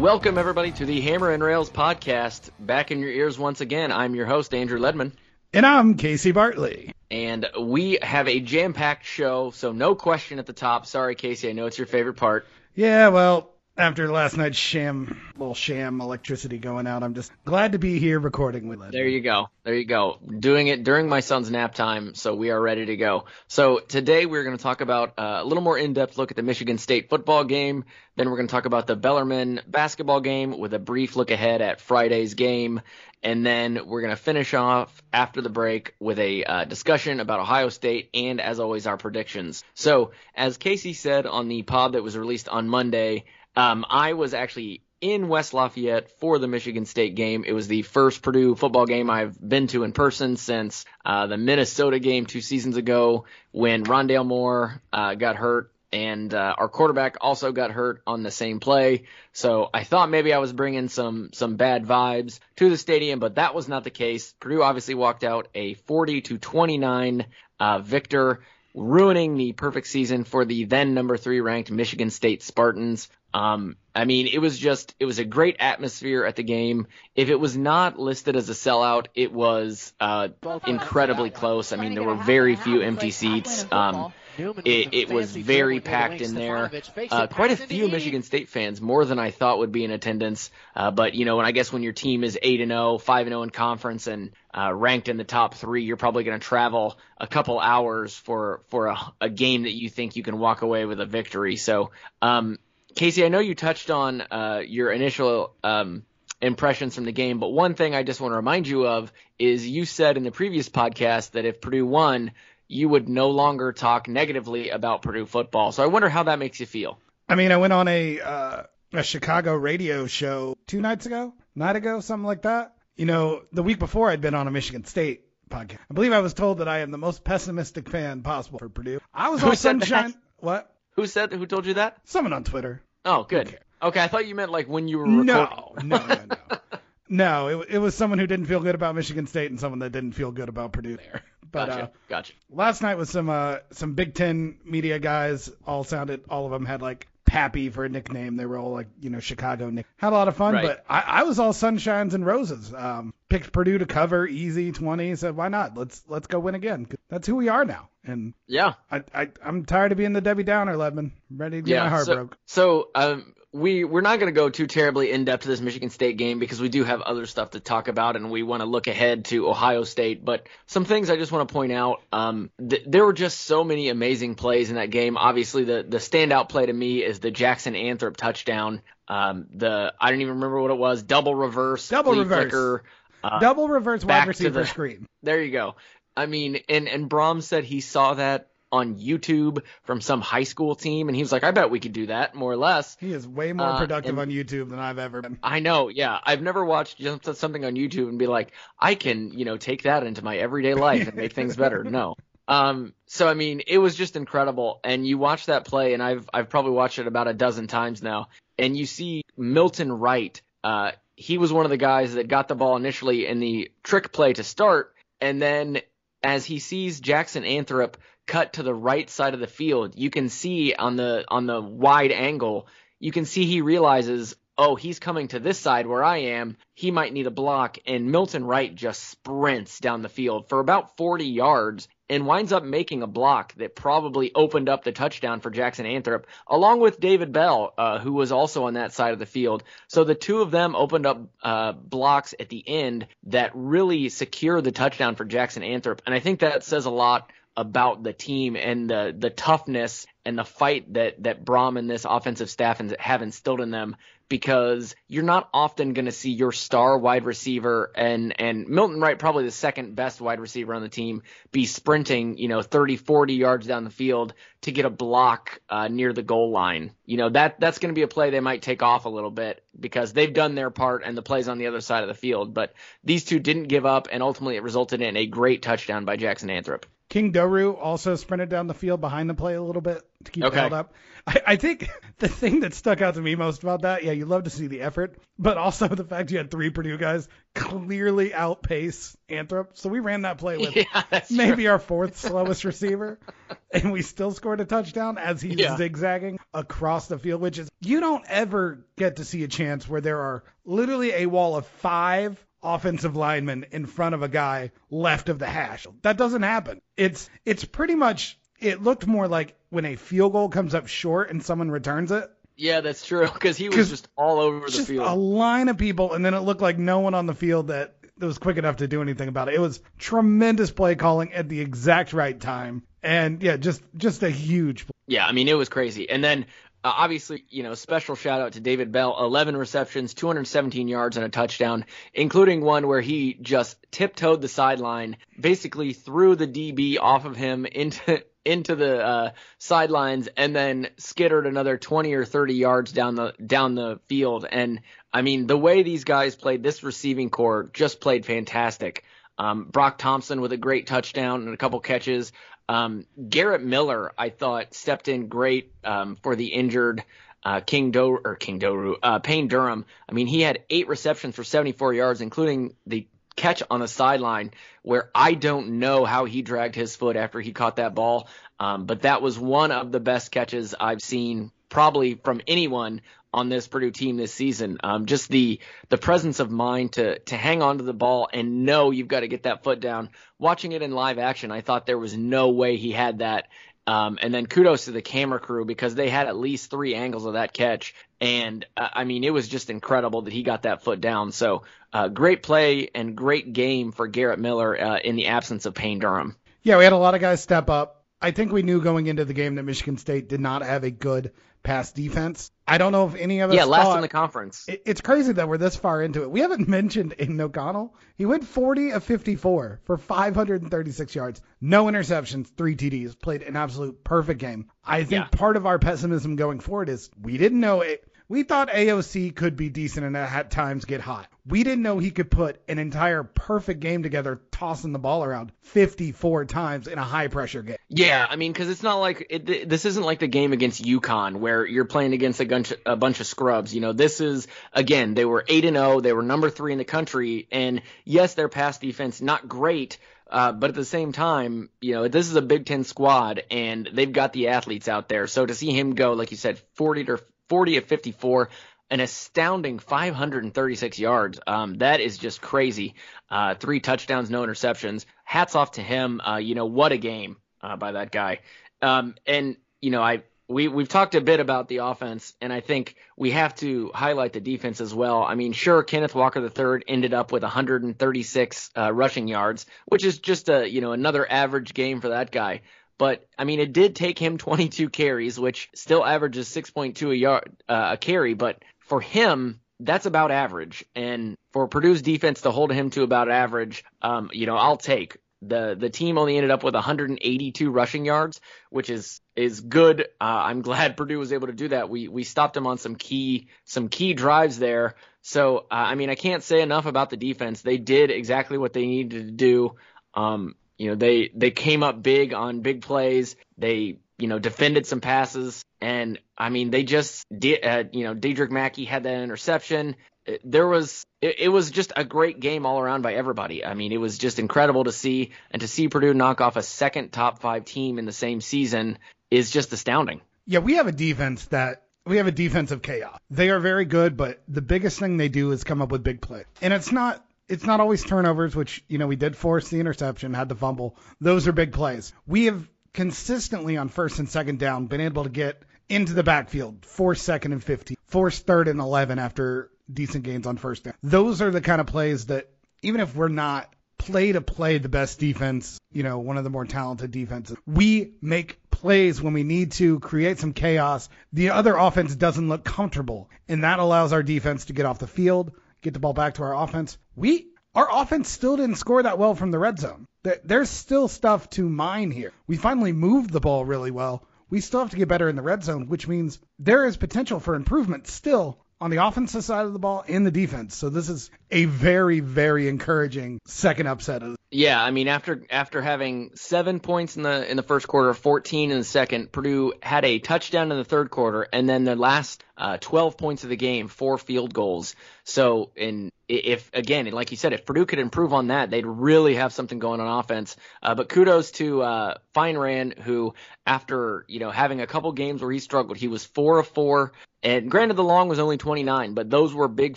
Welcome, everybody, to the Hammer and Rails podcast. Back in your ears once again. I'm your host, Andrew Ledman. And I'm Casey Bartley. And we have a jam packed show, so no question at the top. Sorry, Casey, I know it's your favorite part. Yeah, well, after last night's sham, little sham electricity going out, I'm just glad to be here recording with it. There you go. There you go. Doing it during my son's nap time, so we are ready to go. So today we're going to talk about uh, a little more in-depth look at the Michigan State football game. Then we're going to talk about the Bellarmine basketball game with a brief look ahead at Friday's game. And then we're going to finish off after the break with a uh, discussion about Ohio State and, as always, our predictions. So, as Casey said on the pod that was released on Monday, um, I was actually in West Lafayette for the Michigan State game. It was the first Purdue football game I've been to in person since uh, the Minnesota game two seasons ago when Rondale Moore uh, got hurt and uh, our quarterback also got hurt on the same play. So I thought maybe I was bringing some some bad vibes to the stadium, but that was not the case. Purdue obviously walked out a 40 to 29 uh, victor, ruining the perfect season for the then number three ranked Michigan State Spartans. Um, I mean, it was just it was a great atmosphere at the game. If it was not listed as a sellout, it was uh, incredibly close. I mean, there were very few empty seats. Um, it, it was very packed in there. Uh, quite a few Michigan State fans, more than I thought would be in attendance. Uh, but you know, and I guess when your team is eight and 0, 5 and 0 in conference, and uh, ranked in the top three, you're probably going to travel a couple hours for for a, a, game that you think you can walk away with a victory. So, um, Casey, I know you touched on uh, your initial. Um, impressions from the game. But one thing I just want to remind you of is you said in the previous podcast that if Purdue won, you would no longer talk negatively about Purdue football. So I wonder how that makes you feel. I mean, I went on a uh, a Chicago radio show two nights ago, night ago, something like that. You know, the week before I'd been on a Michigan State podcast. I believe I was told that I am the most pessimistic fan possible for Purdue. I was Who said sunshine. that? What? Who said? Who told you that? Someone on Twitter. Oh, good. Okay. Okay, I thought you meant like when you were recording. No, no, no, no. no, it, it was someone who didn't feel good about Michigan State and someone that didn't feel good about Purdue there. But gotcha. uh, gotcha. last night was some uh, some Big Ten media guys. All sounded, all of them had like Pappy for a nickname. They were all like, you know, Chicago nick. Had a lot of fun, Right. but I, I was all sunshines and roses. Um, picked Purdue to cover, easy 20. Said, why not? Let's let's go win again. That's who we are now. And Yeah. I, I I'm tired of being the Debbie Downer, Ledman. Ready to get Yeah. my heart so, broke. so um, we we're not going to go too terribly in depth to this Michigan State game because we do have other stuff to talk about and we want to look ahead to Ohio State. But some things I just want to point out. Um, th- there were just so many amazing plays in that game. Obviously, the the standout play to me is the Jackson Anthrop touchdown. Um, the I don't even remember what it was. Double reverse. Double reverse. flicker, uh, Double reverse wide receiver the- screen. There you go. I mean, and and Brohm said he saw that on YouTube from some high school team, and he was like, "I bet we could do that, more or less." He is way more Uh, productive on YouTube than I've ever been. I know, yeah. I've never watched just something on YouTube and be like, I can, you know, take that into my everyday life and make things better. No. Um, so I mean, it was just incredible. And you watch that play, and I've I've probably watched it about a dozen times now. And you see Milton Wright. Uh, he was one of the guys that got the ball initially in the trick play to start, and then as he sees Jackson Anthrop cut to the right side of the field, you can see on the on the wide angle, you can see he realizes, oh, he's coming to this side where I am. He might need a block, and Milton Wright just sprints down the field for about 40 yards and winds up making a block that probably opened up the touchdown for Jackson Anthrop, along with David Bell, uh, who was also on that side of the field. So the two of them opened up uh, blocks at the end that really secured the touchdown for Jackson Anthrop, and I think that says a lot about the team and the the toughness and the fight that that Brohm and this offensive staff have instilled in them because you're not often going to see your star wide receiver and and Milton Wright probably the second best wide receiver on the team be sprinting you know 30 40 yards down the field to get a block uh, near the goal line. You know that that's going to be a play they might take off a little bit because they've done their part and the plays on the other side of the field. But these two didn't give up and ultimately it resulted in a great touchdown by Jackson Anthrop King Doerue also sprinted down the field behind the play a little bit to keep it Okay. held up. I, I think the thing that stuck out to me most about that, yeah, you love to see the effort, but also the fact you had three Purdue guys clearly outpace Anthrop. So we ran that play with yeah maybe our fourth slowest receiver, and we still scored a touchdown as he's Yeah. zigzagging across the field, which is you don't ever get to see a chance where there are literally a wall of five offensive lineman in front of a guy left of the hash. That doesn't happen. It's it's pretty much it looked more like when a field goal comes up short and someone returns it. Yeah, that's true. Because he was just all over the Just field. a line of people, and then it looked like no one on the field that that was quick enough to do anything about it. It was tremendous play calling at the exact right time, and yeah, just just a huge. Play. Yeah, I mean it was crazy. And then uh, obviously, you know, special shout out to David Bell, 11 receptions, 217 yards and a touchdown, including one where he just tiptoed the sideline, basically threw the DB off of him into into the uh, sidelines and then skittered another 20 or 30 yards down the down the field. And I mean, the way these guys played, this receiving corps just played fantastic. Um, Broc Thompson with a great touchdown and a couple catches. Um, Garrett Miller, I thought, stepped in great um, for the injured uh, King Do or King Doerue, uh, Payne Durham. I mean, he had eight receptions for 74 yards, including the catch on the sideline where I don't know how he dragged his foot after he caught that ball. Um, but that was one of the best catches I've seen probably from anyone on this Purdue team this season. Um, just the the presence of mind to to hang on to the ball and know you've got to get that foot down. Watching it in live action, I thought there was no way he had that. Um, and then kudos to the camera crew because they had at least three angles of that catch. And uh, I mean, it was just incredible that he got that foot down. So uh, great play and great game for Garrett Miller uh, in the absence of Payne Durham. Yeah, we had a lot of guys step up. I think we knew going into the game that Michigan State did not have a good pass defense. I don't know if any of us Yeah, last thought, in the conference. It- It's crazy that we're this far into it. We haven't mentioned Aidan O'Connell. He went 40 of 54 for 536 yards, no interceptions, three TDs, played an absolute perfect game. I think Yeah. part of our pessimism going forward is we didn't know it. We thought AOC could be decent and at times get hot. We didn't know he could put an entire perfect game together, tossing the ball around 54 times in a high pressure game. Yeah, I mean, because it's not like it, this isn't like the game against UConn where you're playing against a bunch, a bunch of scrubs. You know, this is again they were eight and zero, they were number three in the country, and yes, their pass defense not great, uh, but at the same time, you know, this is a Big Ten squad, and they've got the athletes out there. So to see him go, like you said, 40 to 40 of 54, an astounding 536 yards. Um, that is just crazy. Uh, three touchdowns, no interceptions. Hats off to him. Uh, you know, what a game uh, by that guy. Um, and you know, I we we've talked a bit about the offense, and I think we have to highlight the defense as well. I mean, sure, Kenneth Walker III ended up with 136 uh, rushing yards, which is just a you know another average game for that guy. But I mean, it did take him 22 carries, which still averages 6.2 a yard uh, a carry. But for him, that's about average. And for Purdue's defense to hold him to about average, um, you know, I'll take. the the team only ended up with 182 rushing yards, which is is good. Uh, I'm glad Purdue was able to do that. We we stopped him on some key some key drives there. So uh, I mean I can't say enough about the defense. They did exactly what they needed to do. Um, you know they they came up big on big plays. They you know defended some passes, and I mean they just did. Uh, you know Dedrick Mackey had that interception there was it, it, was just a great game all around by everybody. I mean, it was just incredible to see and to see Purdue knock off a second top 5 team in the same season is just astounding. Yeah, we have a defense that we have a defensive chaos. They are very good, but the biggest thing they do is come up with big plays. And it's not it's not always turnovers, which, you know, we did force the interception, had the fumble. Those are big plays. We have consistently on first and second down been able to get into the backfield, force second and 50, force third and 11 after decent gains on first down. Those are the kind of plays that even if we're not play to play the best defense, you know, one of the more talented defenses, we make plays when we need to create some chaos. The other offense doesn't look comfortable, and that allows our defense to get off the field, get the ball back to our offense. We our offense still didn't score that well from the red zone. There's still stuff to mine here. We finally moved the ball really well. We still have to get better in the red zone, which means there is potential for improvement still on the offensive side of the ball and the defense. So this is a very, very encouraging second upset. Yeah, I mean after after having seven points in the in the first quarter, 14 in the second, Purdue had a touchdown in the third quarter, and then the last uh, 12 points of the game, four field goals. So in if again, like you said, if Purdue could improve on that, they'd really have something going on offense. Uh, but kudos to uh, Fineran, who after you know having a couple games where he struggled, he was four of four. And granted, the long was only 29, but those were big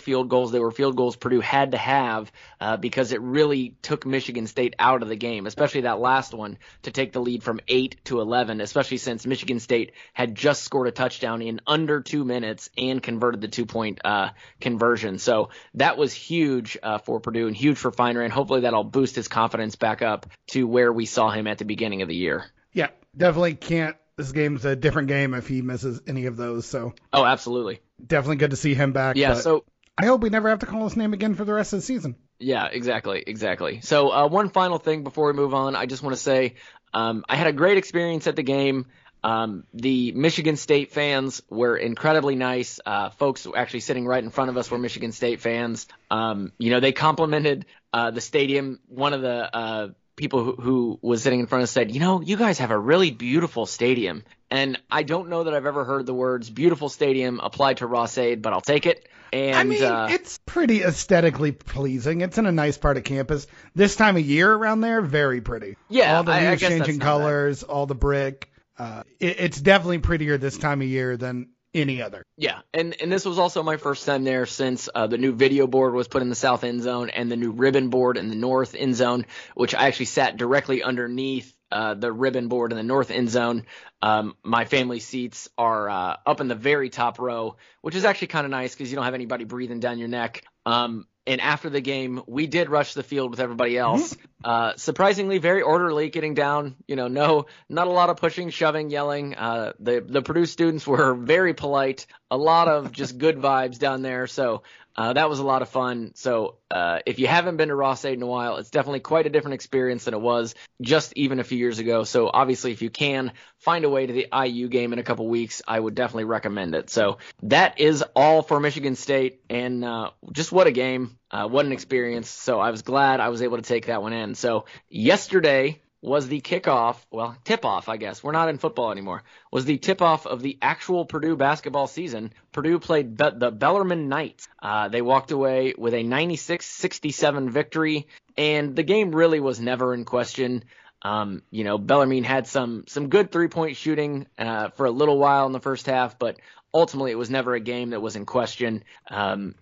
field goals. They were field goals Purdue had to have uh, because it really took Michigan State out of the game, especially that last one to take the lead from eight to 11. Especially since Michigan State had just scored a touchdown in under two minutes and converted the two point uh, conversion. So that was huge uh, for Purdue and huge for Fineran. Hopefully that'll boost his confidence back up to where we saw him at the beginning of the year. Yeah, definitely can't. This game's a different game if he misses any of those. So. Oh, absolutely. Definitely good to see him back. Yeah. So. I hope we never have to call his name again for the rest of the season. Yeah, exactly, exactly. So uh, one final thing before we move on, I just want to say um, I had a great experience at the game. Um, the Michigan State fans were incredibly nice. Uh, folks actually sitting right in front of us were Michigan State fans. Um, you know, they complimented uh, the stadium. One of the uh, people who, who was sitting in front of us said, "You know, you guys have a really beautiful stadium." And I don't know that I've ever heard the words "beautiful stadium" applied to Ross-Ade, but I'll take it. And I mean, uh, it's pretty aesthetically pleasing. It's in a nice part of campus. This time of year around there, very pretty. Yeah, all the leaves changing colors, all the brick. Uh, it, it's definitely prettier this time of year than any other. Yeah, and and this was also my first time there since uh, the new video board was put in the south end zone and the new ribbon board in the north end zone, which I actually sat directly underneath uh, the ribbon board in the north end zone. Um, my family seats are uh, up in the very top row, which is actually kind of nice because you don't have anybody breathing down your neck. Um, and after the game, we did rush the field with everybody else. Mm-hmm. Uh, surprisingly, very orderly, getting down. You know, no, not a lot of pushing, shoving, yelling. Uh, the the Purdue students were very polite. A lot of just good vibes down there. So uh, that was a lot of fun. So uh, if you haven't been to Ross-Ade in a while, it's definitely quite a different experience than it was just even a few years ago. So obviously, if you can find a way to the IU game in a couple weeks, I would definitely recommend it. So that is all for Michigan State, and uh, just what a game, uh, what an experience. So I was glad I was able to take that one in. So yesterday was the kickoff, well, tip off, I guess. We're not in football anymore. Was the tip off of the actual Purdue basketball season. Purdue played Be- the Bellarmine Knights. Uh, they walked away with a 96 67 victory, and the game really was never in question. Um, you know, Bellarmine had some some good three point shooting uh, for a little while in the first half, but ultimately it was never a game that was in question. Um,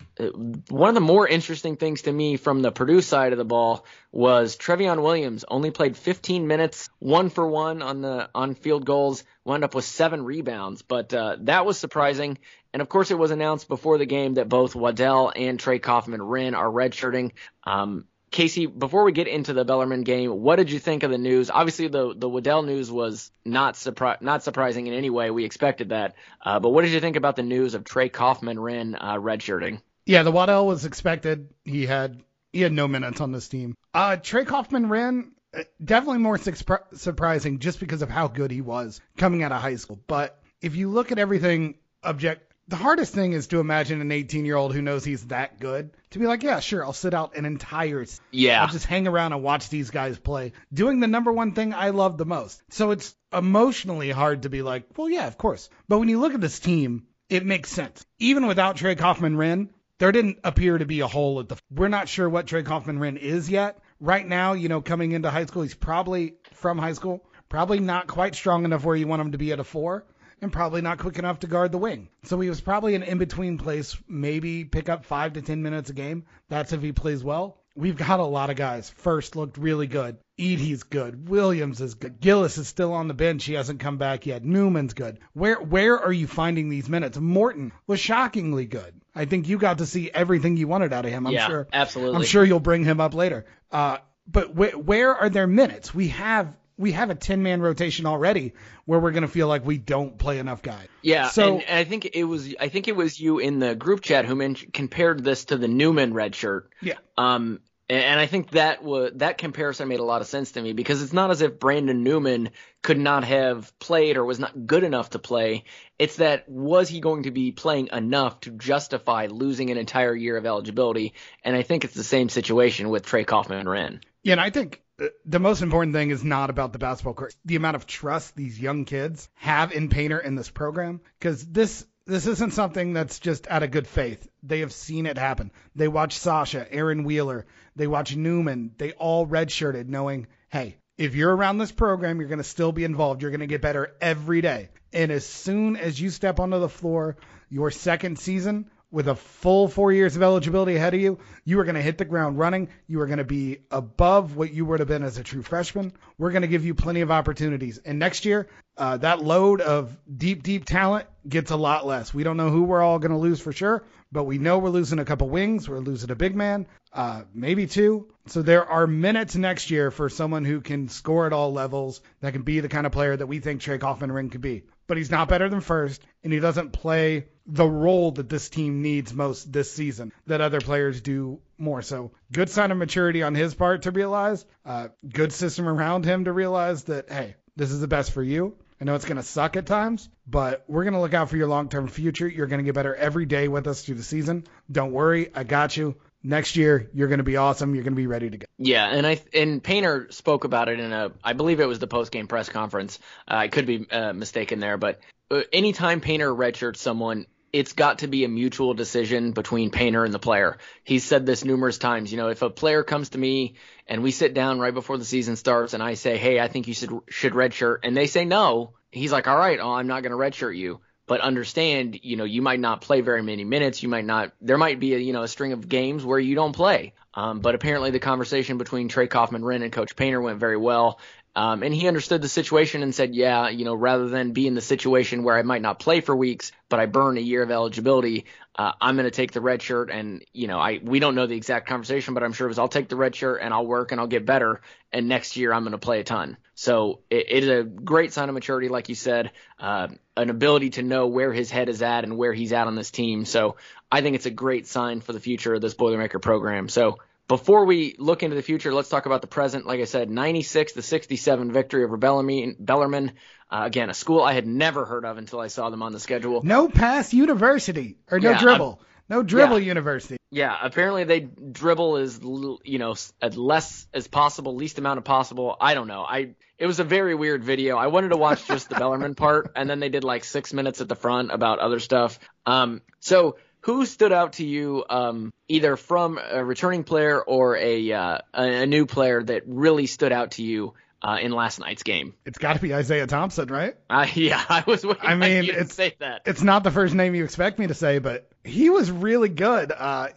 one of the more interesting things to me from the Purdue side of the ball was Trevion Williams only played 15 minutes, one for one on the on field goals, wound up with seven rebounds, but uh, that was surprising. And of course, it was announced before the game that both Waddell and Trey Kaufman-Renn are redshirting. Um, Casey, before we get into the Bellarmine game, what did you think of the news? Obviously, the the Waddell news was not surpri- not surprising in any way. We expected that. Uh, but what did you think about the news of Trey Kaufman-Renn uh, redshirting? Yeah, the Waddell was expected. He had he had no minutes on this team. Uh, Trey Kaufman-Renn, Uh, Definitely more surpri- surprising just because of how good he was coming out of high school. But if you look at everything object, the hardest thing is to imagine an 18 year old who knows he's that good to be like, yeah, sure, I'll sit out an entire. Yeah. I'll just hang around and watch these guys play, doing the number one thing I love the most. So it's emotionally hard to be like, well, yeah, of course. But when you look at this team, it makes sense. Even without Trey Kaufman-Renn, there didn't appear to be a hole at the. We're not sure what Trey Kaufman-Renn is yet. Right now, you know, coming into high school, he's probably from high school, probably not quite strong enough where you want him to be at a four, and probably not quick enough to guard the wing. So he was probably an in between place, maybe pick up five to 10 minutes a game. That's if he plays well. We've got a lot of guys. Furst looked really good. Edey's good. Williams is good. Gillis is still on the bench. He hasn't come back yet. Newman's good. Where where are you finding these minutes? Morton was shockingly good. I think you got to see everything you wanted out of him. I'm Yeah, sure. absolutely. I'm sure you'll bring him up later. Uh, but wh- where are their minutes? We have we have a 10 man rotation already where we're going to feel like we don't play enough guys. Yeah, So- and, and I think it was I think it was you in the group chat who men- compared this to the Newman red shirt. Yeah. Um, and, and I think that was that comparison made a lot of sense to me because it's not as if Brandon Newman could not have played or was not good enough to play. It's that was he going to be playing enough to justify losing an entire year of eligibility? And I think it's the same situation with Trey Kaufman-Renn. Yeah, and I think the most important thing is not about the basketball court. The amount of trust these young kids have in Painter in this program, because this this isn't something that's just out of good faith. They have seen it happen. They watch Sasha, Aaron Wheeler, they watch Newman. They all redshirted, knowing, hey, if you're around this program, you're going to still be involved. You're going to get better every day. And as soon as you step onto the floor, your second season, with a full four years of eligibility ahead of you, you are going to hit the ground running. You are going to be above what you would have been as a true freshman. We're going to give you plenty of opportunities. And next year, uh, that load of deep, deep talent gets a lot less. We don't know who we're all going to lose for sure, but we know we're losing a couple wings. We're losing a big man, uh, maybe two. So there are minutes next year for someone who can score at all levels, that can be the kind of player that we think Trey Kaufman-Renn could be. But he's not better than Furst, and he doesn't play the role that this team needs most this season that other players do more. So good sign of maturity on his part to realize, uh, good system around him to realize that, hey, this is the best for you. I know it's going to suck at times, but we're going to look out for your long term future. You're going to get better every day with us through the season. Don't worry, I got you. Next year, you're going to be awesome. You're going to be ready to go. Yeah, and I and Painter spoke about it in a I believe it was the post game press conference. Uh, I could be uh, mistaken there, but uh, anytime Painter redshirts someone, it's got to be a mutual decision between Painter and the player. He's said this numerous times. You know, if a player comes to me and we sit down right before the season starts and I say, "Hey, I think you should should redshirt," and they say no, he's like, "All right, oh, I'm not going to redshirt you." But understand, you know, you might not play very many minutes. You might not. There might be a you know a string of games where you don't play. Um, but apparently, the conversation between Trey Kaufman-Renn and Coach Painter went very well. Um, and he understood the situation and said, yeah, you know, rather than be in the situation where I might not play for weeks, but I burn a year of eligibility, uh, I'm going to take the red shirt. And, you know, I, we don't know the exact conversation, but I'm sure it was, I'll take the red shirt and I'll work and I'll get better. And next year I'm going to play a ton. So it, it is a great sign of maturity, like you said, uh, an ability to know where his head is at and where he's at on this team. So I think it's a great sign for the future of this Boilermaker program. So before we look into the future, let's talk about the present. Like I said, 96 to 67 victory over Bellarmine, Bellarmine. Uh, again, a school I had never heard of until I saw them on the schedule. No pass university or no Yeah, dribble. No dribble yeah. university. Yeah, apparently they dribble as you know as less as possible, least amount of possible. I don't know. I it was a very weird video. I wanted to watch just the Bellarmine part, and then they did like six minutes at the front about other stuff. Um, so who stood out to you, um, either from a returning player or a uh, a a new player that really stood out to you uh, in last night's game? It's got to be Isaiah Thompson, right? Uh, yeah, I was waiting I mean, to it's- say that. It's not the first name you expect me to say, but he was really good. Uh,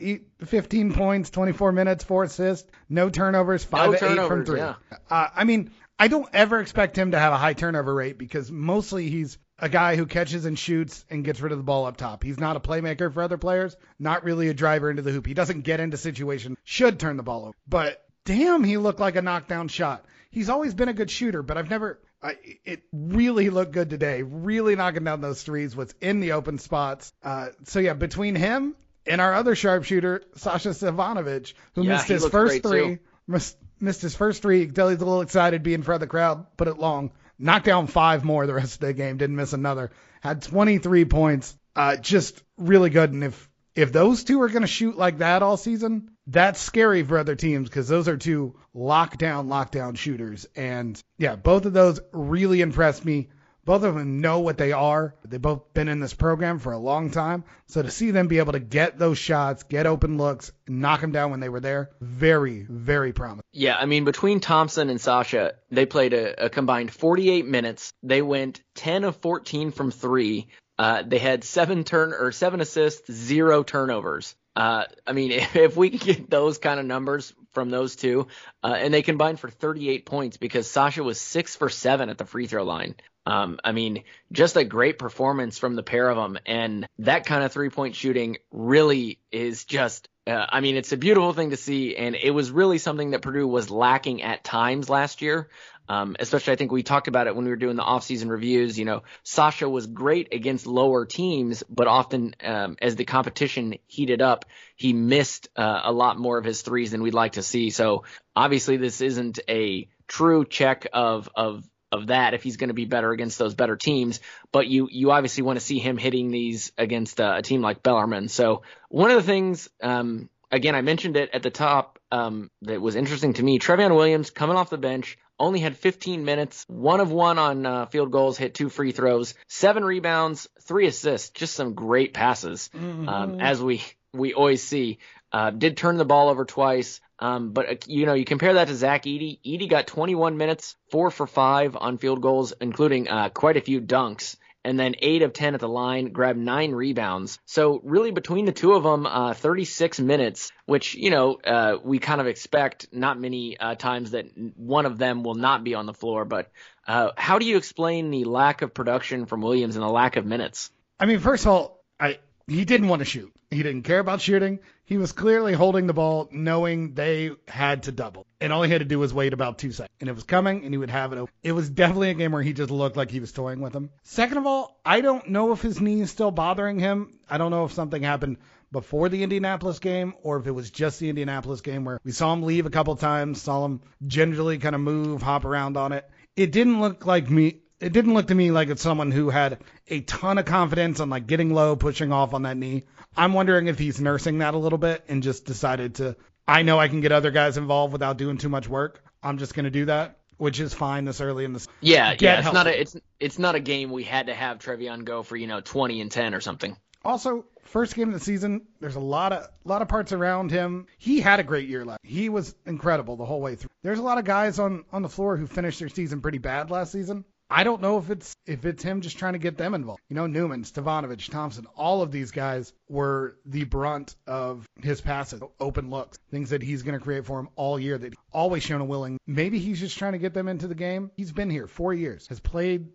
15 points, 24 minutes, four assists, no turnovers, five No to eight from turnovers, three. yeah. Uh, I mean, I don't ever expect him to have a high turnover rate because mostly he's a guy who catches and shoots and gets rid of the ball up top. He's not a playmaker for other players, not really a driver into the hoop. He doesn't get into situations, should turn the ball over. But damn, he looked like a knockdown shot. He's always been a good shooter, but I've never. I, it really looked good today. Really knocking down those threes. Was in the open spots. Uh, so yeah, between him and our other sharpshooter, Sasha Stefanovic, who Yeah, missed his first three, missed, missed his first three. Delly's a little excited, being in front of the crowd, put it long. Knocked down five more the rest of the game. Didn't miss another. Had 23 points. Uh, just really good. And if if those two are going to shoot like that all season, that's scary for other teams because those are two lockdown, lockdown shooters. And yeah, both of those really impressed me. Both of them know what they are. They've both been in this program for a long time. So to see them be able to get those shots, get open looks, knock them down when they were there, very, very promising. Yeah, I mean, between Thompson and Sasha, they played a, a combined 48 minutes. They went 10 of 14 from three. Uh, they had seven turn or seven assists, zero turnovers. Uh, I mean, if, if, we could get those kind of numbers from those two, uh, and they combined for 38 points because Sasha was six for seven at the free throw line. Um, I mean, just a great performance from the pair of them, and that kind of three point shooting really is just. Uh, I mean, it's a beautiful thing to see, and it was really something that Purdue was lacking at times last year. Um, especially, I think we talked about it when we were doing the offseason reviews. You know, Sasha was great against lower teams, but often um, as the competition heated up, he missed uh, a lot more of his threes than we'd like to see. So obviously, this isn't a true check of of of that if he's going to be better against those better teams. But you you obviously want to see him hitting these against a, a team like Bellarmine. So one of the things, um, again, I mentioned it at the top um, that was interesting to me. Trevion Williams coming off the bench only had 15 minutes, one of one on uh, field goals, hit two free throws, seven rebounds, three assists, just some great passes, mm-hmm. um, as we we always see. Uh, did turn the ball over twice, um, but uh, you know you compare that to Zach Edey. Edey got 21 minutes, four for five on field goals, including uh, quite a few dunks and then eight of 10 at the line, grabbed nine rebounds. So really between the two of them, uh, 36 minutes, which, you know, uh, we kind of expect not many uh, times that one of them will not be on the floor. But uh, how do you explain the lack of production from Williams and the lack of minutes? I mean, first of all, I he didn't want to shoot. He didn't care about shooting. He was clearly holding the ball, knowing they had to double. And all he had to do was wait about two seconds. And it was coming, and he would have it. It was definitely a game where he just looked like he was toying with him. Second of all, I don't know if his knee is still bothering him. I don't know if something happened before the Indianapolis game or if it was just the Indianapolis game where we saw him leave a couple times, saw him gingerly kind of move, hop around on it. It didn't look like me it didn't look to me like it's someone who had a ton of confidence on like getting low, pushing off on that knee. I'm wondering if he's nursing that a little bit and just decided to. I know I can get other guys involved without doing too much work. I'm just going to do that, which is fine this early in this. Yeah, yeah. It's healthy. not a it's it's not a game we had to have Trevion go for you know 20 and 10 or something. Also, first game of the season, there's a lot of lot of parts around him. He had a great year last. He was incredible the whole way through. There's a lot of guys on on the floor who finished their season pretty bad last season. I don't know if it's if it's him just trying to get them involved. You know, Newman, Stefanovic, Thompson, all of these guys were the brunt of his passes, open looks, things that he's going to create for him all year. That always shown a willing. Maybe he's just trying to get them into the game. He's been here four years, has played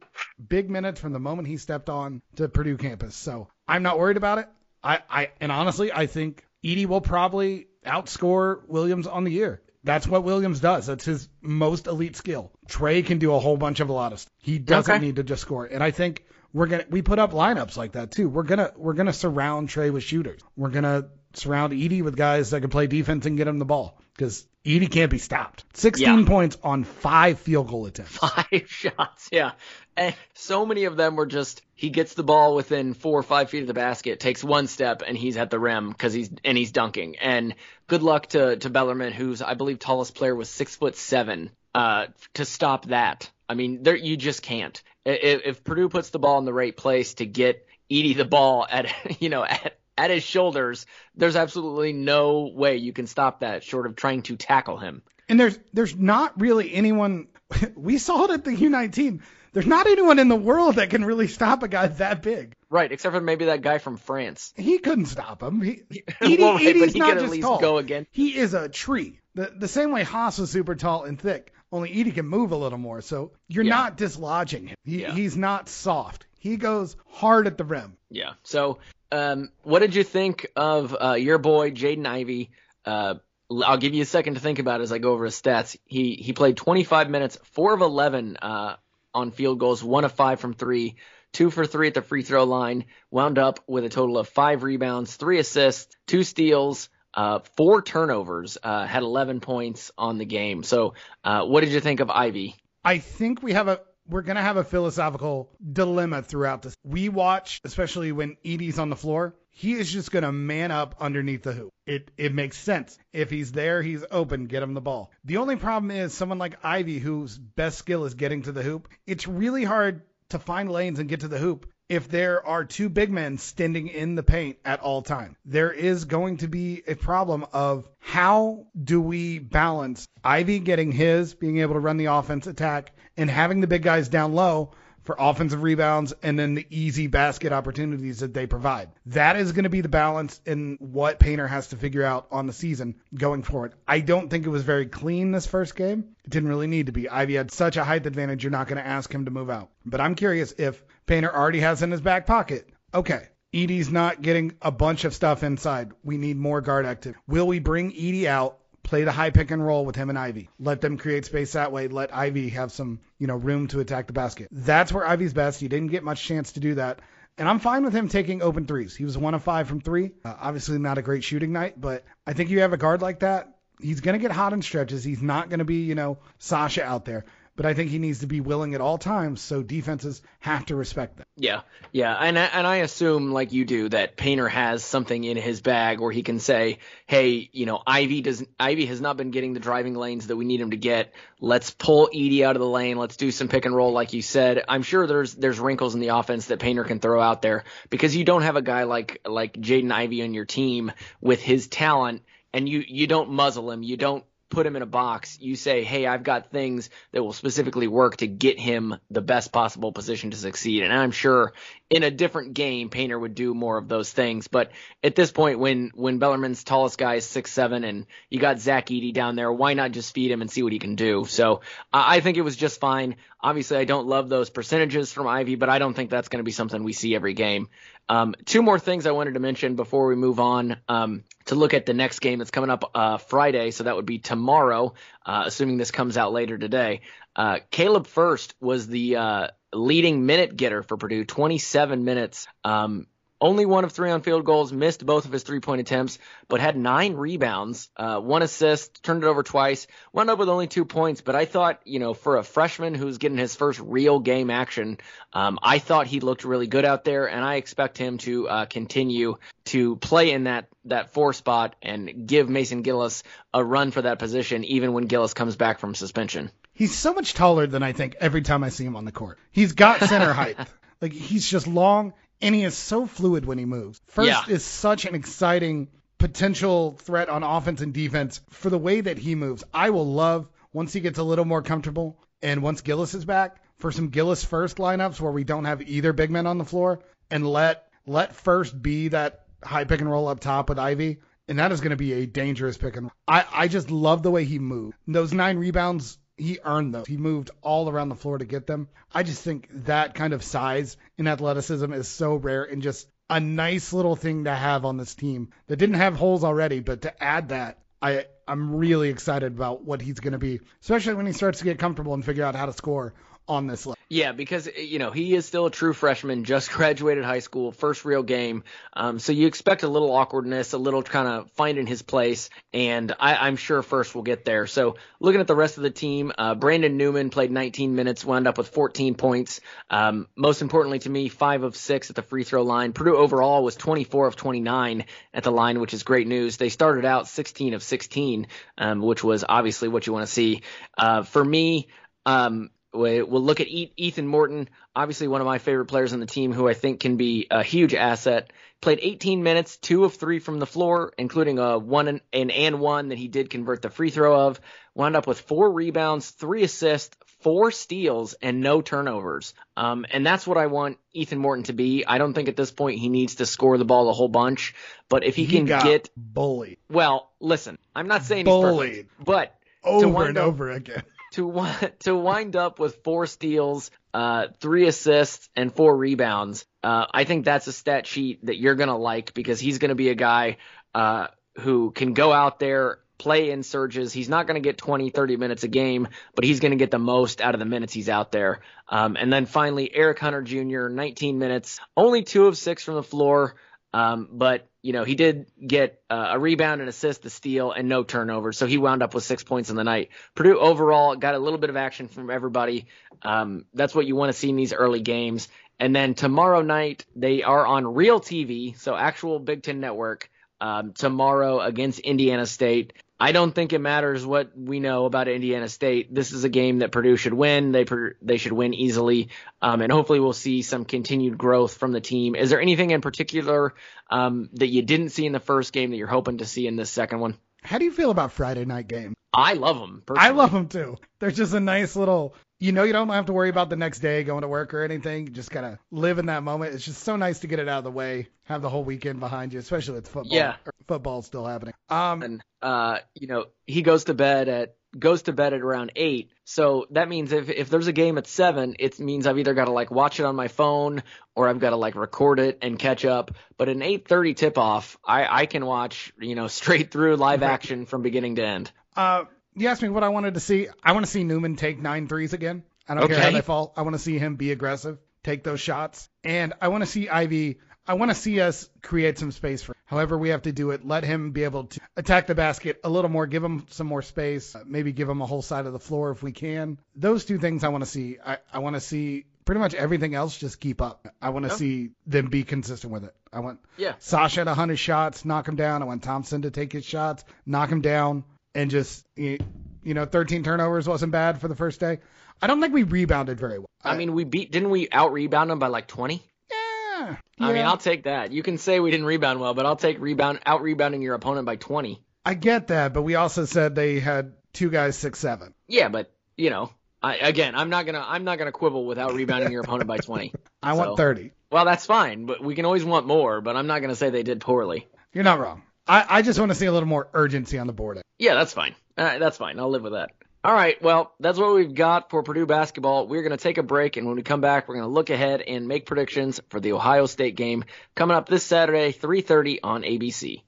big minutes from the moment he stepped on to Purdue campus. So I'm not worried about it. I, I and honestly, I think Edey will probably outscore Williams on the year. That's what Williams does. That's his most elite skill. Trey can do a whole bunch of a lot of stuff. He doesn't okay. need to just score. And I think we're gonna we put up lineups like that too. We're gonna we're gonna surround Trey with shooters. We're gonna surround Edey with guys that can play defense and get him the ball because Edey can't be stopped. 16 yeah. points on five field goal attempts. Five shots, yeah. And so many of them were just he gets the ball within four or five feet of the basket, takes one step, and he's at the rim because he's and he's dunking. And good luck to to Bellarmine, who's I believe tallest player was six foot seven, uh, to stop that. I mean, there you just can't. If, if Purdue puts the ball in the right place to get Edey the ball at you know at at his shoulders, there's absolutely no way you can stop that short of trying to tackle him. And there's there's not really anyone we saw it at the U19. There's not anyone in the world that can really stop a guy that big. Right, except for maybe that guy from France. He couldn't stop him. He, Edey, well, right, Edey's not just tall. Go again. He is a tree. The the same way Haas was super tall and thick. Only Edey can move a little more, so you're yeah. not dislodging him. He, yeah. He's not soft. He goes hard at the rim. Yeah. So, um, what did you think of uh, your boy Jaden Ivey? Uh, I'll give you a second to think about it as I go over his stats. He he played 25 minutes, four of 11 uh, on field goals, one of five from three, two for three at the free throw line. Wound up with a total of five rebounds, three assists, two steals, uh, four turnovers, uh, had 11 points on the game. So, uh, what did you think of Ivey? I think we have a we're gonna have a philosophical dilemma throughout this. We watch, especially when Edey's on the floor, he is just gonna man up underneath the hoop. It it makes sense. If he's there, he's open, get him the ball. The only problem is someone like Ivey whose best skill is getting to the hoop. It's really hard to find lanes and get to the hoop if there are two big men standing in the paint at all time. There is going to be a problem of how do we balance Ivey getting his, being able to run the offense attack, and having the big guys down low for offensive rebounds and then the easy basket opportunities that they provide. That is going to be the balance in what Painter has to figure out on the season going forward. I don't think it was very clean this first game. It didn't really need to be. Ivey had such a height advantage, you're not going to ask him to move out. But I'm curious if Painter already has in his back pocket. Okay, Edey's not getting a bunch of stuff inside. We need more guard activity. Will we bring Edie out, play the high pick and roll with him and Ivey? Let them create space that way. Let Ivey have some, you know, room to attack the basket. That's where Ivey's best. He didn't get much chance to do that. And I'm fine with him taking open threes. He was one of five from three. Uh, obviously, not a great shooting night, but I think you have a guard like that. He's going to get hot in stretches. He's not going to be, you know, Sasha out there but I think he needs to be willing at all times. So defenses have to respect that. Yeah, yeah, and I, and I assume like you do that Painter has something in his bag where he can say, hey, you know, Ivey does Ivey has not been getting the driving lanes that we need him to get. Let's pull Edey out of the lane. Let's do some pick and roll, like you said. I'm sure there's there's wrinkles in the offense that Painter can throw out there because you don't have a guy like like Jaden Ivey on your team with his talent and you you don't muzzle him. You don't put him in a box. You say, hey, I've got things that will specifically work to get him the best possible position to succeed. And I'm sure in a different game, Painter would do more of those things. But at this point, when when Bellarmine's tallest guy is six seven, and you got Zach Edey down there, why not just feed him and see what he can do? So I think it was just fine. Obviously, I don't love those percentages from Ivey, but I don't think that's going to be something we see every game. Um, two more things I wanted to mention before we move on um, to look at the next game that's coming up uh, Friday. So that would be tomorrow, uh, assuming this comes out later today. Uh, Caleb Furst was the uh, leading minute getter for Purdue, 27 minutes. Um, only one of three on field goals, missed both of his three point attempts, but had nine rebounds, uh, one assist, turned it over twice, wound up with only two points. But I thought, you know, for a freshman who's getting his first real game action, um, I thought he looked really good out there, and I expect him to uh, continue to play in that that four spot and give Mason Gillis a run for that position, even when Gillis comes back from suspension. He's so much taller than I think every time I see him on the court. He's got center height. Like he's just long and he is so fluid when he moves. Furst yeah. is such an exciting potential threat on offense and defense for the way that he moves. I will love once he gets a little more comfortable and once Gillis is back for some Gillis Furst lineups where we don't have either big men on the floor and let let Furst be that high pick and roll up top with Ivey. And that is going to be a dangerous pick and. I, I just love the way he moved. Those nine rebounds he earned those. He moved all around the floor to get them. I just think that kind of size and athleticism is so rare and just a nice little thing to have on this team that didn't have holes already, but to add that, I I'm really excited about what he's going to be, especially when he starts to get comfortable and figure out how to score on this level. Yeah, because you know he is still a true freshman, just graduated high school, first real game. Um, so you expect a little awkwardness, a little kind of finding his place, and I, am sure Furst will get there. So looking at the rest of the team, uh, Brandon Newman played 19 minutes, wound up with 14 points. Um, most importantly to me, five of six at the free throw line. Purdue overall was 24 of 29 at the line, which is great news. They started out 16 of 16, um, which was obviously what you want to see. Uh, for me. Um, We'll look at Ethan Morton, obviously one of my favorite players on the team, who I think can be a huge asset. Played 18 minutes, two of three from the floor, including a one and, an and one that he did convert the free throw of. Wound up with four rebounds, three assists, four steals, and no turnovers. Um, and that's what I want Ethan Morton to be. I don't think at this point he needs to score the ball a whole bunch, but if he, he can get bullied, well, listen, I'm not saying bullied. he's perfect, but over and over again to to wind up with four steals, uh, three assists, and four rebounds. Uh, I think that's a stat sheet that you're gonna like because he's gonna be a guy uh, who can go out there play in surges. He's not going to get 20, 30 minutes a game, but he's going to get the most out of the minutes he's out there. Um, and then finally, Eric Hunter Jr., 19 minutes, only two of six from the floor. Um, but you know, he did get uh, a rebound, an assist, a steal, and no turnovers. So he wound up with six points in the night. Purdue overall got a little bit of action from everybody. Um, that's what you want to see in these early games. And then tomorrow night, they are on real TV, so actual Big Ten network, um, tomorrow against Indiana State. I don't think it matters what we know about Indiana State. This is a game that Purdue should win. They they should win easily, um, and hopefully we'll see some continued growth from the team. Is there anything in particular um, that you didn't see in the first game that you're hoping to see in this second one? How do you feel about Friday night games? I love them. Personally. I love them too. They're just a nice little. You know, you don't have to worry about the next day going to work or anything. You just gotta live in that moment. It's just so nice to get it out of the way, have the whole weekend behind you, especially with football. Yeah, football still happening. Um, and uh, you know, he goes to bed at goes to bed at around eight. So that means if if there's a game at seven, it means I've either got to like watch it on my phone or I've got to like record it and catch up. But an eight thirty tip off, I I can watch you know straight through live action from beginning to end. Uh, you asked me what I wanted to see. I want to see Newman take nine threes again. I don't Okay. care how they fall. I want to see him be aggressive, take those shots, and I want to see Ivey. I want to see us create some space for. However, we have to do it. Let him be able to attack the basket a little more. Give him some more space. uh, Maybe give him a whole side of the floor if we can. Those two things I want to see. I, I want to see pretty much everything else just keep up. I want to Oh. see them be consistent with it. I want Yeah. Sasha to hunt his shots, knock him down. I want Thompson to take his shots, knock him down, and just you know, 13 turnovers wasn't bad for the first day. I don't think we rebounded very well. I mean, we beat didn't we out rebound them by like twenty? yeah, I mean. I'll take that. You can say we didn't rebound well, but I'll take rebound out rebounding your opponent by 20. I get that, but we also said they had two guys six seven. Yeah, but you know, I, again, I'm not gonna I'm not gonna quibble without rebounding your opponent by 20. I So- want 30. Well, that's fine, but we can always want more. But I'm not gonna say they did poorly. You're not wrong. I, I just want to see a little more urgency on the board. Yeah, that's fine. Uh, that's fine. I'll live with that. All right. Well, that's what we've got for Purdue basketball. We're going to take a break, and when we come back, we're going to look ahead and make predictions for the Ohio State game coming up this Saturday, 3:30 on ABC.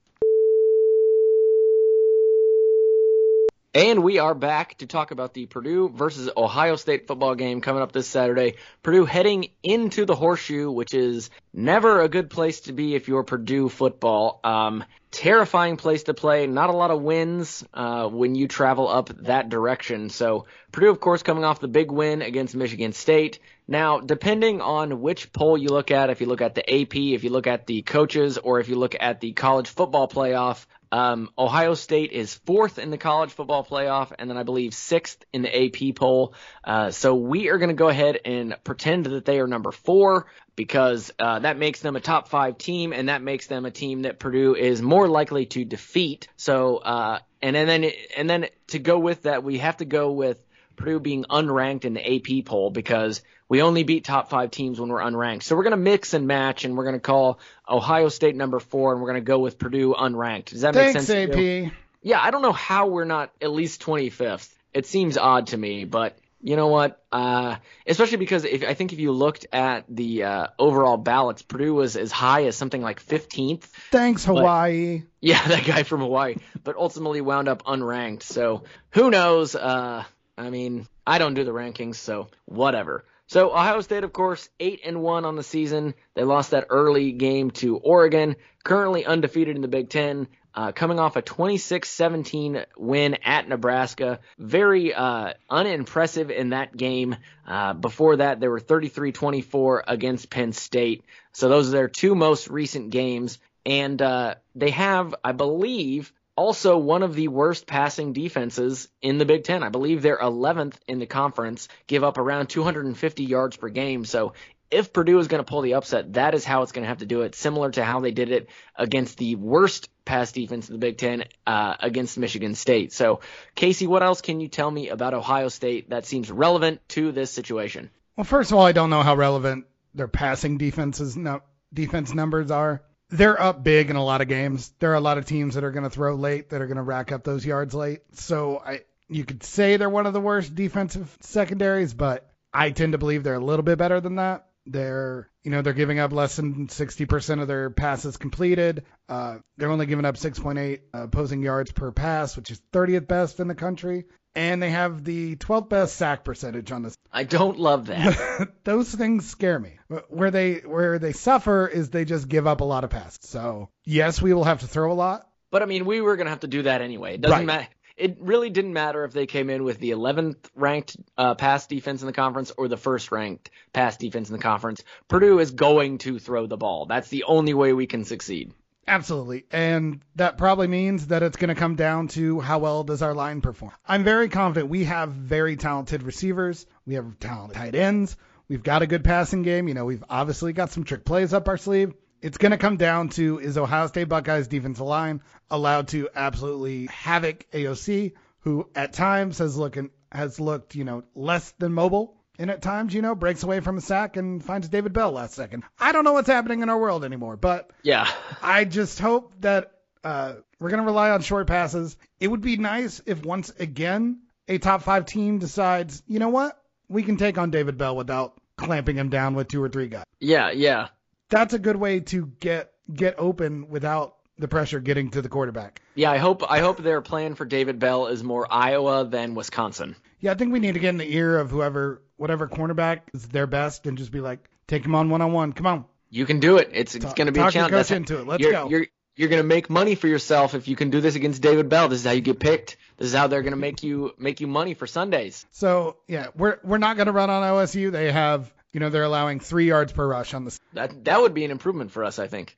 And we are back to talk about the Purdue versus Ohio State football game coming up this Saturday. Purdue heading into the horseshoe, which is never a good place to be if you're Purdue football. Um, terrifying place to play. Not a lot of wins uh, when you travel up that direction. So Purdue, of course, coming off the big win against Michigan State. Now, depending on which poll you look at, if you look at the AP, if you look at the coaches, or if you look at the college football playoff, um, Ohio State is fourth in the college football playoff, and then I believe sixth in the AP poll. Uh, so we are going to go ahead and pretend that they are number four because uh, that makes them a top five team, and that makes them a team that Purdue is more likely to defeat. So, uh, and, and then and then to go with that, we have to go with Purdue being unranked in the AP poll because we only beat top five teams when we're unranked. So we're going to mix and match, and we're going to call Ohio State number four, and we're going to go with Purdue unranked. Does that make Thanks, sense? to you? AP. Yeah, I don't know how we're not at least 25th. It seems odd to me, but you know what? Uh, especially because if I think if you looked at the uh, overall ballots, Purdue was as high as something like 15th. Thanks, Hawaii. Yeah, that guy from Hawaii, but ultimately wound up unranked. So who knows? Uh, I mean, I don't do the rankings, so whatever. So Ohio State, of course, eight and one on the season. They lost that early game to Oregon. Currently undefeated in the Big Ten. Uh, coming off a 26-17 win at Nebraska. Very uh, unimpressive in that game. Uh, before that, they were 33-24 against Penn State. So those are their two most recent games. And uh, they have, I believe, also one of the worst passing defenses in the Big Ten. I believe they're 11th in the conference, give up around 250 yards per game. So if Purdue is going to pull the upset, that is how it's going to have to do it, similar to how they did it against the worst pass defense in the Big Ten uh, against Michigan State. So, Casey, what else can you tell me about Ohio State that seems relevant to this situation? Well, first of all, I don't know how relevant their passing defenses no, defense numbers are. They're up big in a lot of games. There are a lot of teams that are going to throw late, that are going to rack up those yards late. So I, you could say they're one of the worst defensive secondaries, but I tend to believe they're a little bit better than that. They're, you know, they're giving up less than 60% of their passes completed. Uh, they're only giving up 6.8 uh, opposing yards per pass, which is 30th best in the country. And they have the 12th best sack percentage on this. I don't love that. Those things scare me. Where they where they suffer is they just give up a lot of passes. So yes, we will have to throw a lot. But I mean, we were gonna have to do that anyway. It doesn't Right. matter. It really didn't matter if they came in with the 11th ranked uh, pass defense in the conference or the first ranked pass defense in the conference. Purdue is going to throw the ball. That's the only way we can succeed. Absolutely. And that probably means that it's going to come down to how well does our line perform. I'm very confident we have very talented receivers. We have talented tight ends. We've got a good passing game. You know, we've obviously got some trick plays up our sleeve. It's going to come down to is Ohio State Buckeyes defensive line allowed to absolutely havoc AOC, who at times has looking has looked, you know, less than mobile. And at times, you know, breaks away from a sack and finds David Bell last second. I don't know what's happening in our world anymore, but Yeah. I just hope that uh, we're going to rely on short passes. It would be nice if once again a top five team decides, you know what, we can take on David Bell without clamping him down with two or three guys. Yeah, yeah. That's a good way to get get open without the pressure getting to the quarterback. Yeah, I hope I hope their plan for David Bell is more Iowa than Wisconsin. Yeah, I think we need to get in the ear of whoever, whatever cornerback is their best, and just be like, take him on one on one. Come on. You can do it. It's it's going to be a talk challenge. That's- into it. Let's you're, go. You're you're going to make money for yourself if you can do this against David Bell. This is how you get picked. This is how they're going to make you make you money for Sundays. So yeah, we're we're not going to run on OSU. They have, you know, they're allowing three yards per rush on the That that would be an improvement for us, I think.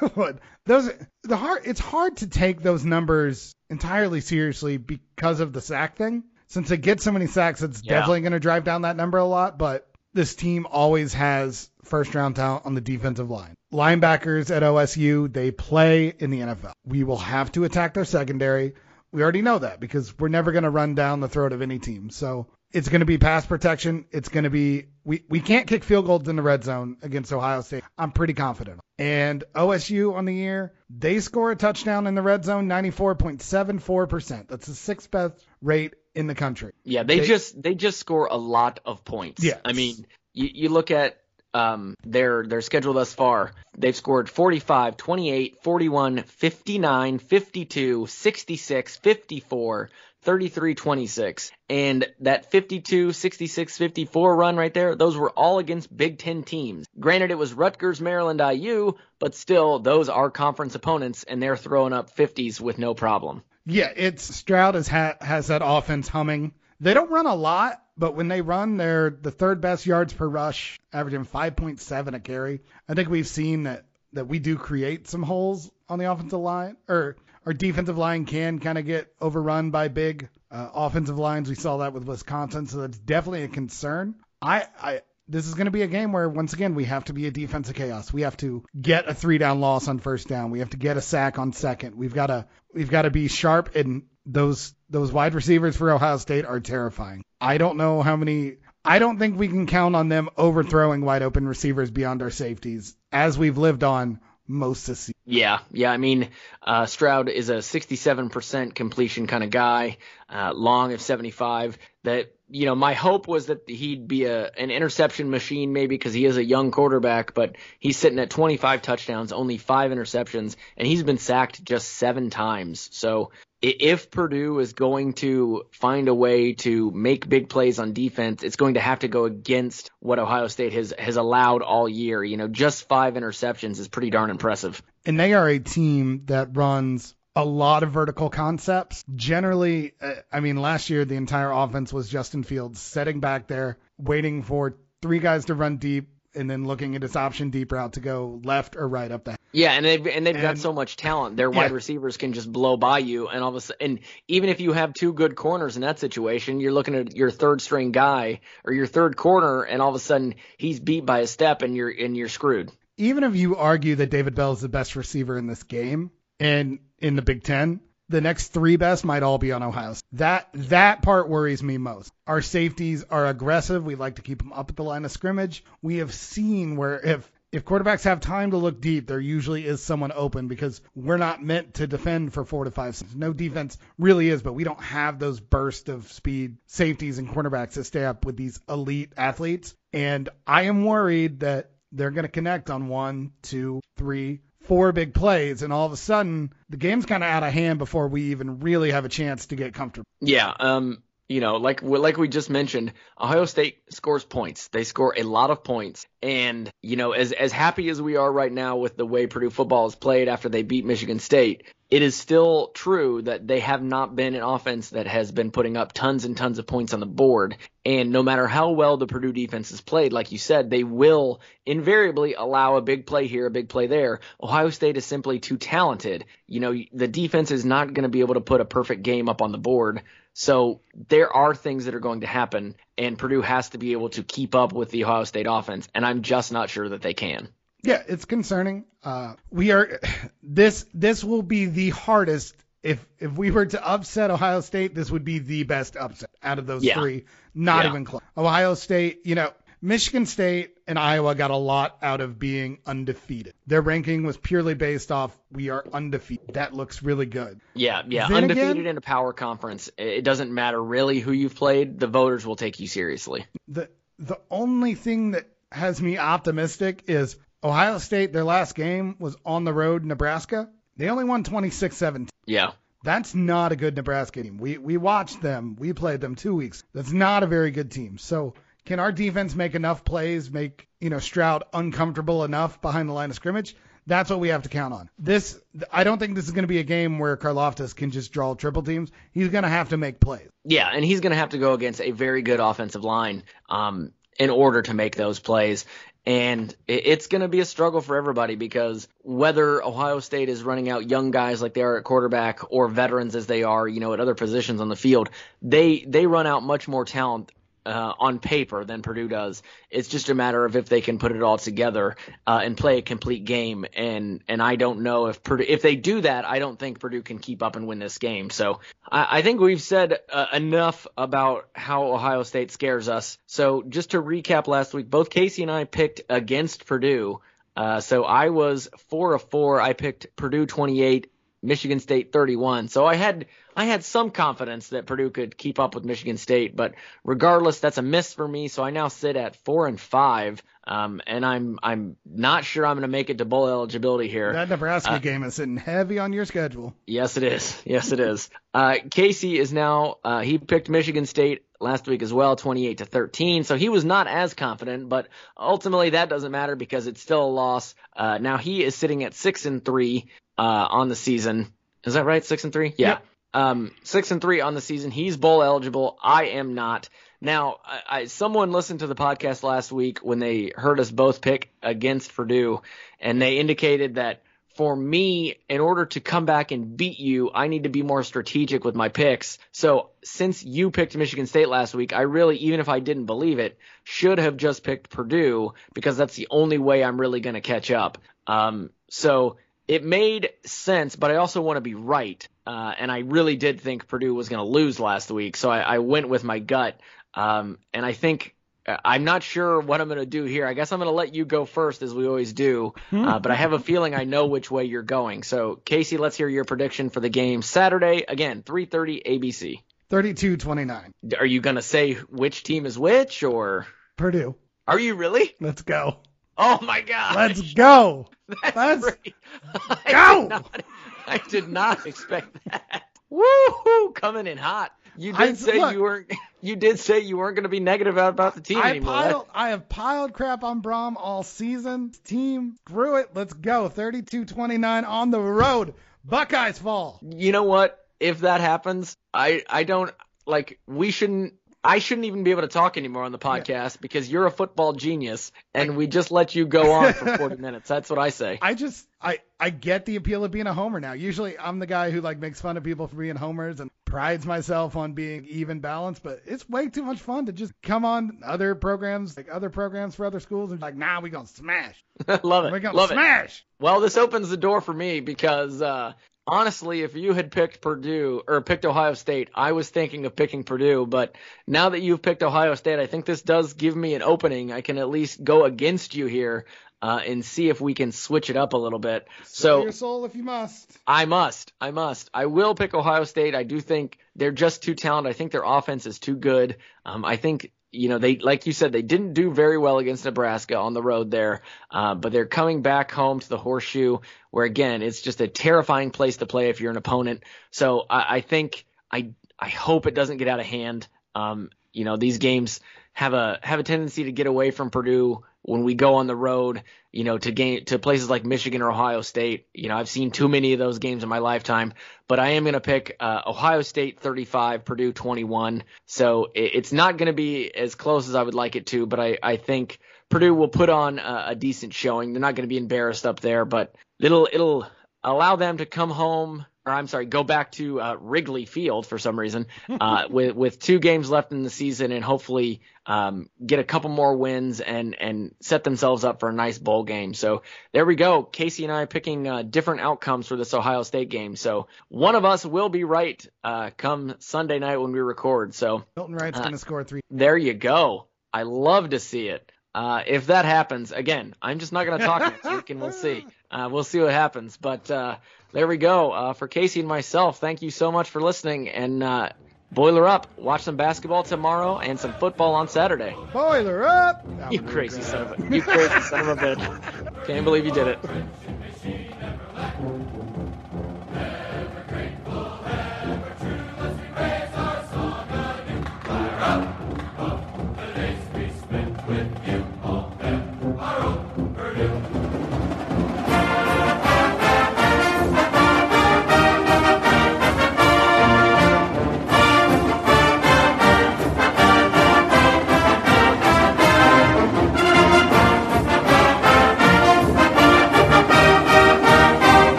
Those the hard it's hard to take those numbers entirely seriously because of the sack thing. Since they get so many sacks, it's Yeah. definitely going to drive down that number a lot. But this team always has first round talent on the defensive line. Linebackers at OSU, they play in the NFL. We will have to attack their secondary. We already know that because we're never going to run down the throat of any team. So it's going to be pass protection. It's going to be we we can't kick field goals in the red zone against Ohio State. I'm pretty confident. And OSU on the year, they score a touchdown in the red zone 94.74%. That's the sixth best rate in the country. Yeah, they, They- just they just score a lot of points. Yeah, I mean, you, you look at um their their schedule thus far. They've scored 45, 28, 41, 59, 52, 66, 54, 33, 26. And that 52, 66, 54 run right there, those were all against Big 10 teams. Granted it was Rutgers, Maryland, IU, but still those are conference opponents and they're throwing up 50s with no problem. Yeah, it's Stroud has ha- has that offense humming. They don't run a lot, but when they run, they're the third best yards per rush, averaging 5.7 a carry. I think we've seen that that we do create some holes on the offensive line, or our defensive line can kind of get overrun by big uh, offensive lines. We saw that with Wisconsin, so that's definitely a concern. I, I this is going to be a game where once again we have to be a defensive chaos. We have to get a three down loss on first down. We have to get a sack on second. We've got to we've got to be sharp and those those wide receivers for Ohio State are terrifying. I don't know how many I don't think we can count on them overthrowing wide open receivers beyond our safeties as we've lived on most this season. Yeah, yeah. I mean, uh, Stroud is a 67% completion kind of guy, uh, long of 75. That you know, my hope was that he'd be a an interception machine, maybe because he is a young quarterback, but he's sitting at 25 touchdowns, only five interceptions, and he's been sacked just seven times. So if Purdue is going to find a way to make big plays on defense, it's going to have to go against what Ohio State has has allowed all year. You know, just five interceptions is pretty darn impressive. and they are a team that runs a lot of vertical concepts. Generally, uh, I mean, last year the entire offense was Justin Fields setting back there, waiting for three guys to run deep, and then looking at his option deep route to go left or right up the. Yeah, and they've and they've got so much talent. Their wide Yeah. receivers can just blow by you, and all of a sudden, and even if you have two good corners in that situation, you're looking at your third string guy or your third corner, and all of a sudden he's beat by a step, and you're and you're screwed. Even if you argue that David Bell is the best receiver in this game and in the Big Ten, the next three best might all be on Ohio. State. That that part worries me most. Our safeties are aggressive. We like to keep them up at the line of scrimmage. We have seen where if if quarterbacks have time to look deep, there usually is someone open because we're not meant to defend for four to five seconds. No defense really is, but we don't have those bursts of speed safeties and cornerbacks to stay up with these elite athletes. And I am worried that they're going to connect on one, two, three, four big plays, and all of a sudden the game's kind of out of hand before we even really have a chance to get comfortable. Yeah, um, you know, like like we just mentioned, Ohio State scores points. They score a lot of points, and you know, as as happy as we are right now with the way Purdue football is played after they beat Michigan State, it is still true that they have not been an offense that has been putting up tons and tons of points on the board. And no matter how well the Purdue defense is played, like you said, they will invariably allow a big play here, a big play there. Ohio State is simply too talented. You know, the defense is not going to be able to put a perfect game up on the board. So there are things that are going to happen, and Purdue has to be able to keep up with the Ohio State offense, and I'm just not sure that they can. Yeah, it's concerning. Uh, we are this this will be the hardest. If if we were to upset Ohio State, this would be the best upset out of those Yeah. three. Not Yeah. even close. Ohio State, you know, Michigan State and Iowa got a lot out of being undefeated. Their ranking was purely based off we are undefeated. That looks really good. Yeah, yeah, Then undefeated again- in a power conference. It doesn't matter really who you've played. The voters will take you seriously. the the only thing that has me optimistic is Ohio State. Their last game was on the road, Nebraska. They only won 26-17. Yeah. That's not a good Nebraska team. We we watched them. We played them two weeks. That's not a very good team. So can our defense make enough plays, make you know Stroud uncomfortable enough behind the line of scrimmage? That's what we have to count on. This I don't think this is going to be a game where Karlaftis can just draw triple teams. He's going to have to make plays. Yeah, and he's going to have to go against a very good offensive line um, in order to make those plays. And it's going to be a struggle for everybody because whether Ohio State is running out young guys like they are at quarterback or veterans as they are, you know, at other positions on the field, they they run out much more talent uh, on paper than Purdue does. It's just a matter of if they can put it all together uh, and play a complete game. And and I don't know if Purdue if they do that, I don't think Purdue can keep up and win this game. So I, I think we've said uh, enough about how Ohio State scares us. So just to recap last week, both Casey and I picked against Purdue. Uh, so I was four of four. I picked Purdue 28, Michigan State 31. So I had I had some confidence that Purdue could keep up with Michigan State, but regardless, that's a miss for me. So I now sit at four and five, um, and I'm I'm not sure I'm going to make it to bowl eligibility here. That Nebraska game is sitting heavy on your schedule. Yes, it is. Yes, it is. Uh, Casey is now, uh, he picked Michigan State last week as well, 28 to 13. So he was not as confident, but ultimately that doesn't matter because it's still a loss. Uh, now he is sitting at six and three, uh, on the season. Is that right? Six and three? Yeah. Yep. Um, six and three on the season. He's bowl eligible. I am not. Now, I, I, someone listened to the podcast last week when they heard us both pick against Purdue, and they indicated that for me, in order to come back and beat you, I need to be more strategic with my picks. So since you picked Michigan State last week, I really, even if I didn't believe it, should have just picked Purdue because that's the only way I'm really going to catch up. Um, so it made sense, but I also want to be right. Uh, and I really did think Purdue was going to lose last week, so I, I went with my gut. Um, and I think uh, I'm not sure what I'm going to do here. I guess I'm going to let you go first, as we always do. Uh, but I have a feeling I know which way you're going. So Casey, let's hear your prediction for the game Saturday. Again, 3:30 ABC. 32-29. Are you going to say which team is which, or Purdue. are you really? Let's go. Oh my God! Let's go. That's Let's great. I go. Did not, I did not expect that. Woo! Coming in hot. You did I- say look. you weren't. You did say you weren't going to be negative about the team I anymore. piled, I have piled crap on Brohm all season. Team, screw it. Let's go. 32-29 on the road. Buckeyes fall. you know what? If that happens, I I don't like. We shouldn't. I shouldn't even be able to talk anymore on the podcast because you're a football genius, and we just let you go on for 40 minutes. That's what I say. I just I I get the appeal of being a homer now. Usually I'm the guy who like makes fun of people for being homers and prides myself on being even balanced, but it's way too much fun to just come on other programs, like other programs for other schools and be like, nah, we gonna smash. love it. We're gonna Love it. smash. Well, this opens the door for me because uh, honestly, if you had picked Purdue or picked Ohio State, I was thinking of picking Purdue. But now that you've picked Ohio State, I think this does give me an opening. I can at least go against you here. uh, and see if we can switch it up a little bit. Sell so your soul if you must. I must. I must. I will pick Ohio State. I do think they're just too talented. I think their offense is too good. Um, I think you know they like you said they didn't do very well against Nebraska on the road there, uh, but they're coming back home to the Horseshoe, where again it's just a terrifying place to play if you're an opponent. So I, I think I I hope it doesn't get out of hand. Um, you know these games have a have a tendency to get away from Purdue when we go on the road, you know, to game to places like Michigan or Ohio State. You know, I've seen too many of those games in my lifetime, but I am going to pick uh, Ohio State 35, Purdue 21. So it, it's not going to be as close as I would like it to, but I, I think Purdue will put on a, a decent showing. They're not going to be embarrassed up there, but it'll it'll allow them to come home or I'm sorry, go back to uh, Wrigley Field for some reason uh, with with two games left in the season and hopefully um, get a couple more wins and and set themselves up for a nice bowl game. So there we go. Casey and I picking uh, different outcomes for this Ohio State game. So one of us will be right uh, come Sunday night when we record. So Milton Wright's uh, going to score three. there you go. I love to see it. Uh, if that happens, again, I'm just not going to talk next week, and we'll see. Uh, we'll see what happens. But uh, there we go. Uh, for Casey and myself, thank you so much for listening. And uh, boiler up. Watch some basketball tomorrow and some football on Saturday. Boiler up. That you crazy son of a you crazy son of a bitch. Can't believe you did it.